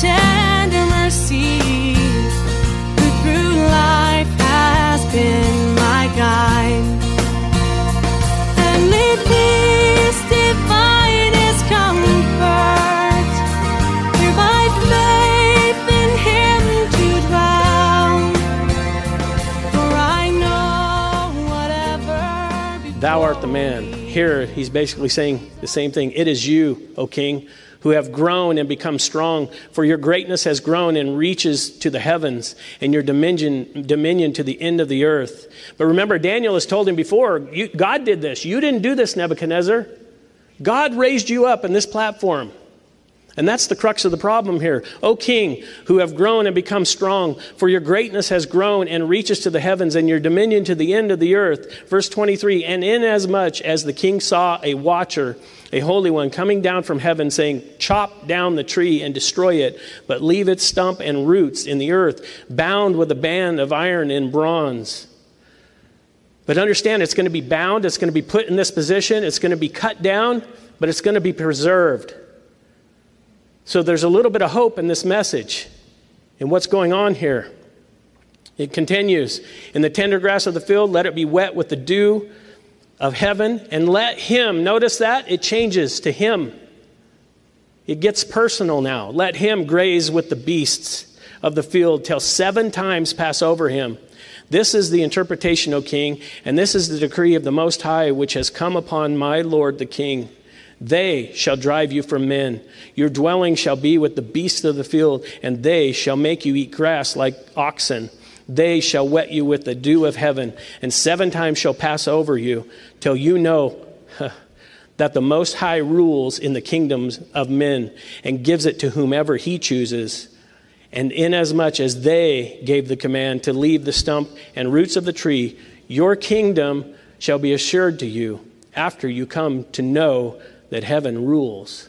tender mercy? Who through life has been my guide? And lead peace divine is comfort. Through my faith in him to dwell. For I know whatever Thou art the man. Here, he's basically saying the same thing. It is you, O king, who have grown and become strong, for your greatness has grown and reaches to the heavens, and your dominion, dominion to the end of the earth. But remember, Daniel has told him before God did this. You didn't do this, Nebuchadnezzar. God raised you up in this platform. And that's the crux of the problem here. O king, who have grown and become strong, for your greatness has grown and reaches to the heavens, and your dominion to the end of the earth. Verse 23 And inasmuch as the king saw a watcher, a holy one, coming down from heaven, saying, Chop down the tree and destroy it, but leave its stump and roots in the earth, bound with a band of iron and bronze. But understand, it's going to be bound, it's going to be put in this position, it's going to be cut down, but it's going to be preserved. So there's a little bit of hope in this message and what's going on here. It continues In the tender grass of the field, let it be wet with the dew of heaven, and let him, notice that? It changes to him. It gets personal now. Let him graze with the beasts of the field till seven times pass over him. This is the interpretation, O king, and this is the decree of the Most High which has come upon my Lord the king. They shall drive you from men. Your dwelling shall be with the beasts of the field, and they shall make you eat grass like oxen. They shall wet you with the dew of heaven, and seven times shall pass over you, till you know that the Most High rules in the kingdoms of men, and gives it to whomever he chooses. And inasmuch as they gave the command to leave the stump and roots of the tree, your kingdom shall be assured to you after you come to know that heaven rules.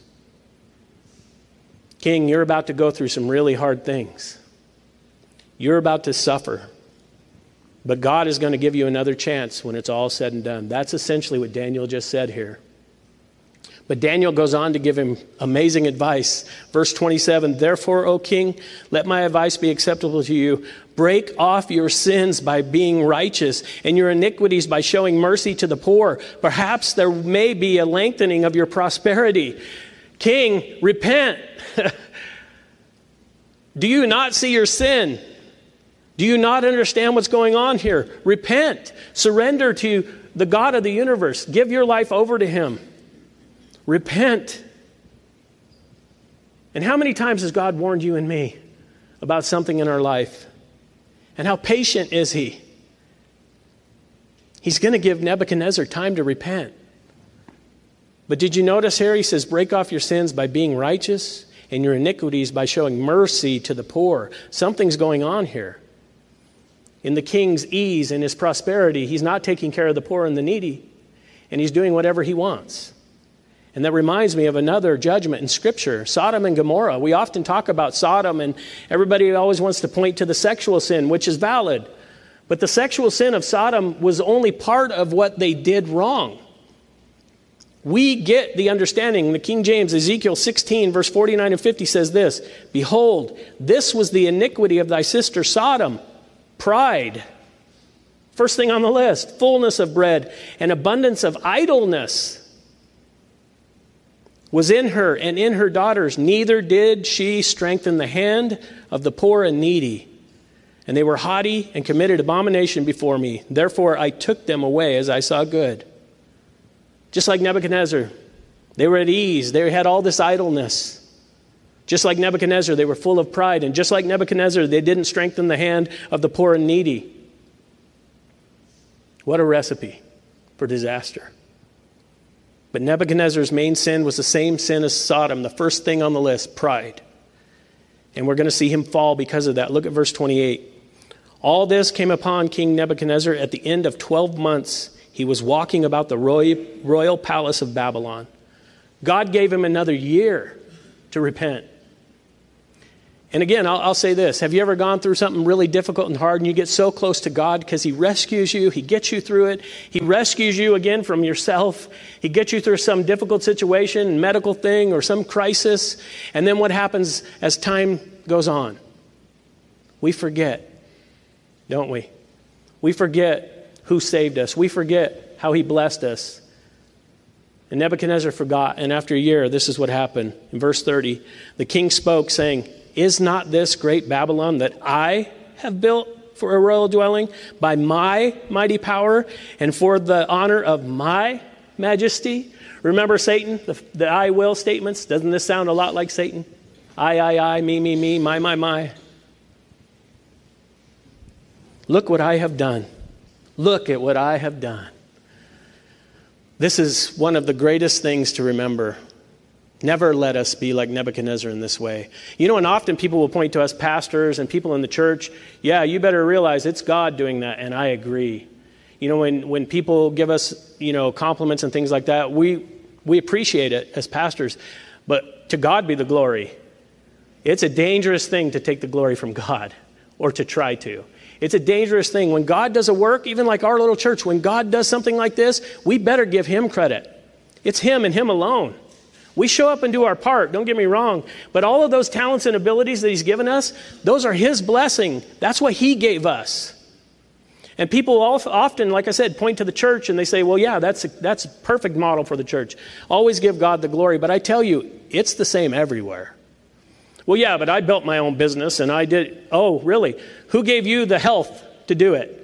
King, you're about to go through some really hard things. You're about to suffer. But God is going to give you another chance when it's all said and done. That's essentially what Daniel just said here. But Daniel goes on to give him amazing advice. Verse 27 Therefore, O king, let my advice be acceptable to you. Break off your sins by being righteous, and your iniquities by showing mercy to the poor. Perhaps there may be a lengthening of your prosperity. King, repent. Do you not see your sin? Do you not understand what's going on here? Repent. Surrender to the God of the universe. Give your life over to Him. Repent. And how many times has God warned you and me about something in our life? And how patient is He? He's going to give Nebuchadnezzar time to repent. But did you notice here? He says, Break off your sins by being righteous and your iniquities by showing mercy to the poor. Something's going on here. In the king's ease and his prosperity, he's not taking care of the poor and the needy, and he's doing whatever he wants. And that reminds me of another judgment in Scripture Sodom and Gomorrah. We often talk about Sodom, and everybody always wants to point to the sexual sin, which is valid. But the sexual sin of Sodom was only part of what they did wrong. We get the understanding. The King James, Ezekiel 16, verse 49 and 50 says this Behold, this was the iniquity of thy sister Sodom, pride. First thing on the list fullness of bread and abundance of idleness was in her and in her daughters. Neither did she strengthen the hand of the poor and needy. And they were haughty and committed abomination before me. Therefore I took them away as I saw good. Just like Nebuchadnezzar, they were at ease, they had all this idleness. Just like Nebuchadnezzar, they were full of pride. And just like Nebuchadnezzar, they didn't strengthen the hand of the poor and needy. What a recipe for disaster. But Nebuchadnezzar's main sin was the same sin as Sodom, the first thing on the list pride. And we're going to see him fall because of that. Look at verse 28. All this came upon King Nebuchadnezzar at the end of 12 months. He was walking about the royal palace of Babylon. God gave him another year to repent. And again, I'll, I'll, say this Have you ever gone through something really difficult and hard and you get so close to God because He rescues you, He gets you through it, He rescues you again from yourself, He gets you through some difficult situation, medical thing, or some crisis, and then what happens as time goes on? We forget, don't we? We forget who saved us, we forget how He blessed us. And Nebuchadnezzar forgot, and after a year, this is what happened. In verse 30, the king spoke, saying, is not this great Babylon that I have built for a royal dwelling by my mighty power and for the honor of my majesty? Remember Satan, the, the I will statements? Doesn't this sound a lot like Satan? I, I, I, me, me, me, my, my, my. Look what I have done. Look at what I have done. This is one of the greatest things to remember Never let us be like Nebuchadnezzar in this way. You know, and often people will point to us, pastors and people in the church, yeah, you better realize it's God doing that, and I agree. You know, when, when people give us, you know, compliments and things like that, we, we appreciate it as pastors, but to God be the glory. It's a dangerous thing to take the glory from God or to try to. It's a dangerous thing. When God does a work, even like our little church, when God does something like this, we better give Him credit. It's Him and Him alone. We show up and do our part, don't get me wrong. But all of those talents and abilities that He's given us, those are His blessing. That's what He gave us. And people often, like I said, point to the church and they say, well, yeah, that's a, that's a perfect model for the church. Always give God the glory. But I tell you, it's the same everywhere. Well, yeah, but I built my own business and I did. Oh, really? Who gave you the health to do it?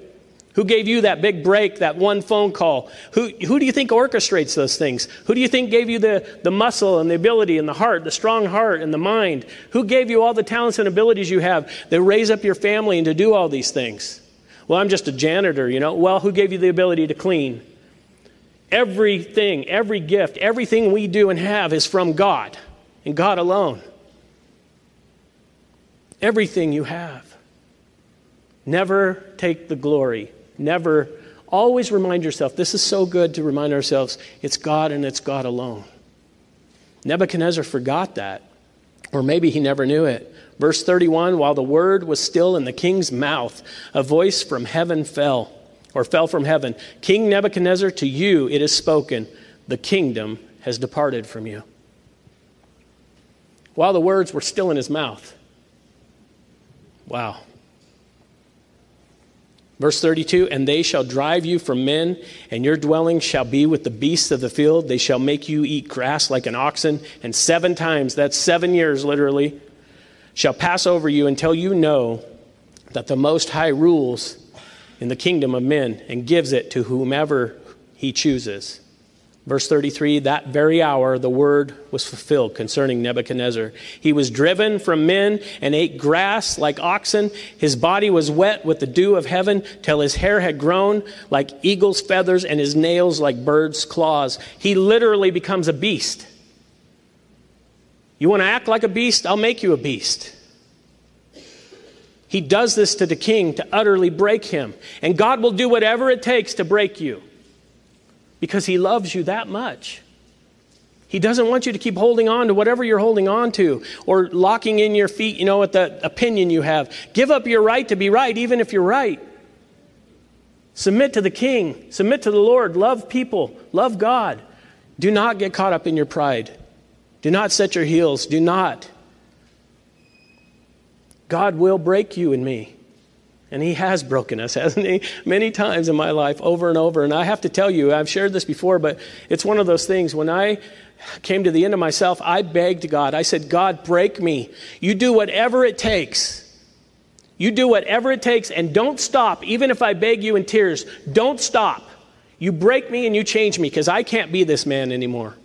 Who gave you that big break, that one phone call? Who, who do you think orchestrates those things? Who do you think gave you the, the muscle and the ability and the heart, the strong heart and the mind? Who gave you all the talents and abilities you have that raise up your family and to do all these things? Well, I'm just a janitor, you know. Well, who gave you the ability to clean? Everything, every gift, everything we do and have is from God and God alone. Everything you have. Never take the glory Never, always remind yourself this is so good to remind ourselves it's God and it's God alone. Nebuchadnezzar forgot that, or maybe he never knew it. Verse 31 While the word was still in the king's mouth, a voice from heaven fell, or fell from heaven King Nebuchadnezzar, to you it is spoken, the kingdom has departed from you. While the words were still in his mouth. Wow. Verse 32 And they shall drive you from men, and your dwelling shall be with the beasts of the field. They shall make you eat grass like an oxen, and seven times, that's seven years literally, shall pass over you until you know that the Most High rules in the kingdom of men and gives it to whomever he chooses. Verse 33 That very hour the word was fulfilled concerning Nebuchadnezzar. He was driven from men and ate grass like oxen. His body was wet with the dew of heaven till his hair had grown like eagle's feathers and his nails like bird's claws. He literally becomes a beast. You want to act like a beast? I'll make you a beast. He does this to the king to utterly break him. And God will do whatever it takes to break you because He loves you that much. He doesn't want you to keep holding on to whatever you're holding on to or locking in your feet, you know, at the opinion you have. Give up your right to be right, even if you're right. Submit to the king, submit to the Lord, love people, love God. Do not get caught up in your pride. Do not set your heels. Do not. God will break you and me. And he has broken us, hasn't he? Many times in my life, over and over. And I have to tell you, I've shared this before, but it's one of those things. When I came to the end of myself, I begged God. I said, God, break me. You do whatever it takes. You do whatever it takes, and don't stop, even if I beg you in tears. Don't stop. You break me and you change me because I can't be this man anymore.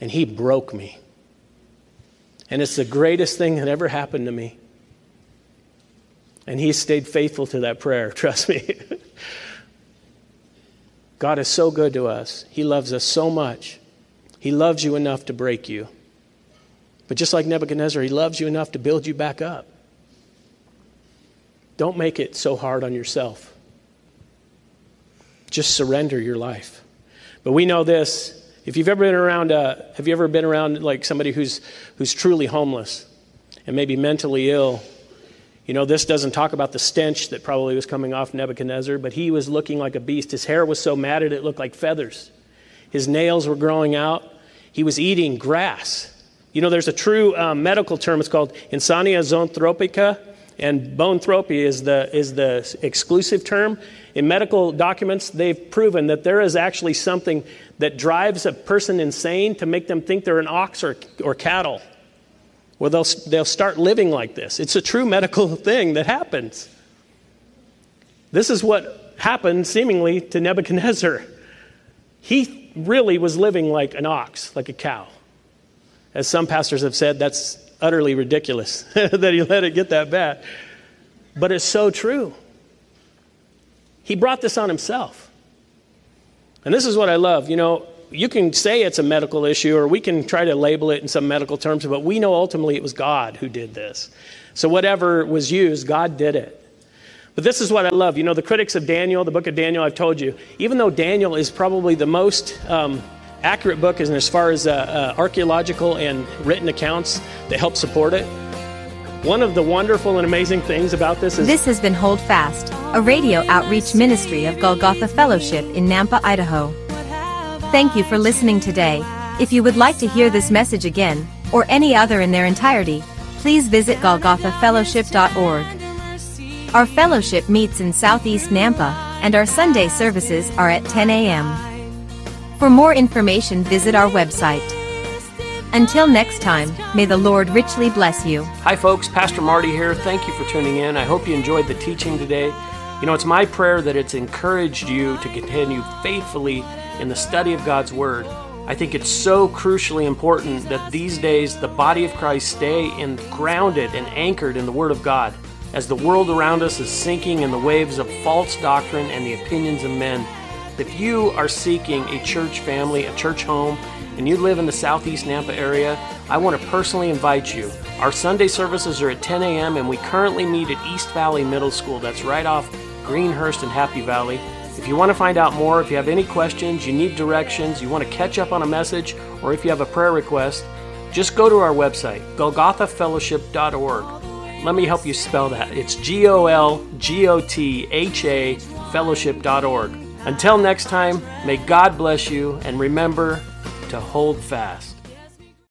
And he broke me. And it's the greatest thing that ever happened to me. And he stayed faithful to that prayer, trust me. God is so good to us. He loves us so much. He loves you enough to break you. But just like Nebuchadnezzar, he loves you enough to build you back up. Don't make it so hard on yourself. Just surrender your life. But we know this. If you've ever been around, uh, have you ever been around like somebody who's, who's truly homeless and maybe mentally ill? You know, this doesn't talk about the stench that probably was coming off Nebuchadnezzar, but he was looking like a beast. His hair was so matted it looked like feathers. His nails were growing out. He was eating grass. You know, there's a true um, medical term. It's called insania zoanthropica, and boanthropy is the, is the exclusive term. In medical documents, they've proven that there is actually something that drives a person insane to make them think they're an ox or, or cattle. Well, they'll, they'll start living like this. It's a true medical thing that happens. This is what happened seemingly to Nebuchadnezzar. He really was living like an ox, like a cow. As some pastors have said, that's utterly ridiculous that he let it get that bad. But it's so true. He brought this on himself. And this is what I love. You know, you can say it's a medical issue or we can try to label it in some medical terms, but we know ultimately it was God who did this. So whatever was used, God did it. But this is what I love. You know, the critics of Daniel, the book of Daniel, I've told you, even though Daniel is probably the most um, accurate book as, far as uh, uh, archaeological and written accounts that help support it, one of the wonderful and amazing things about this is. This has been Hold Fast, a radio outreach ministry of Golgotha Fellowship in Nampa, Idaho. Thank you for listening today. If you would like to hear this message again, or any other in their entirety, please visit golgothafellowship.org. Our fellowship meets in Southeast Nampa, and our Sunday services are at 10 a.m. For more information, visit our website. Until next time, may the Lord richly bless you. Hi, folks. Pastor Marty here. Thank you for tuning in. I hope you enjoyed the teaching today. You know, it's my prayer that it's encouraged you to continue faithfully in the study of God's Word. I think it's so crucially important that these days the body of Christ stay in, grounded and anchored in the Word of God as the world around us is sinking in the waves of false doctrine and the opinions of men. If you are seeking a church family, a church home, and you live in the southeast Nampa area, I want to personally invite you. Our Sunday services are at 10 a.m., and we currently meet at East Valley Middle School. That's right off Greenhurst and Happy Valley. If you want to find out more, if you have any questions, you need directions, you want to catch up on a message, or if you have a prayer request, just go to our website, golgothafellowship.org. Let me help you spell that. It's G O L G O T H A fellowship.org. Until next time, may God bless you and remember to hold fast.